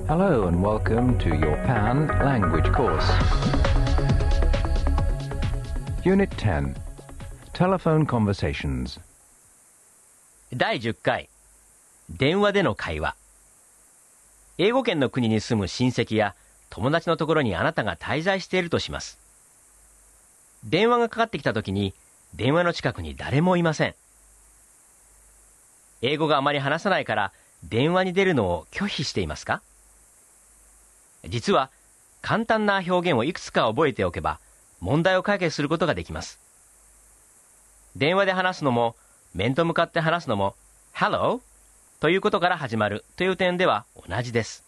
Hello and welcome to your PAN language course. Unit 10 Telephone Conversations. 第10回。電話での会話。英語圏の国に住む親戚や友達のところにあなたが滞在しているとします。電話がかかってきた時に電話の近くに誰もいません。英語があまり話さないから電話に出るのを拒否していますか？実は簡単な表現をいくつか覚えておけば問題を解決することができます電話で話すのも面と向かって話すのも Hello ということから始まるという点では同じです。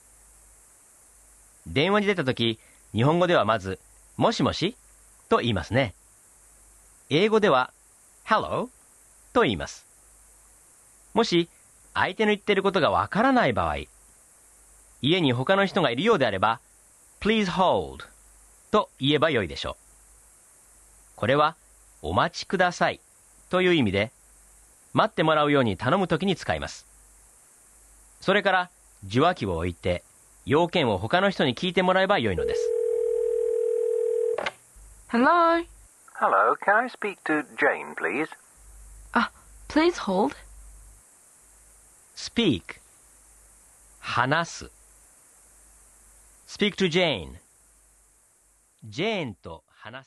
電話に出たとき、日本語ではまず、もしもしと言いますね。英語では Hello と言います。もし、相手の言っていることがわからない場合、家に他の人がいるようであれば、Please hold と言えばよいでしょう。これは、お待ちくださいという意味で、待ってもらうように頼むときに使います。それから、受話器を置いて、要件を他の人に聞いてもらえばよいのです。Hello? Hello, can I speak to Jane, please? Ah, please hold? speak 話す speak to Jane ジェーンと話す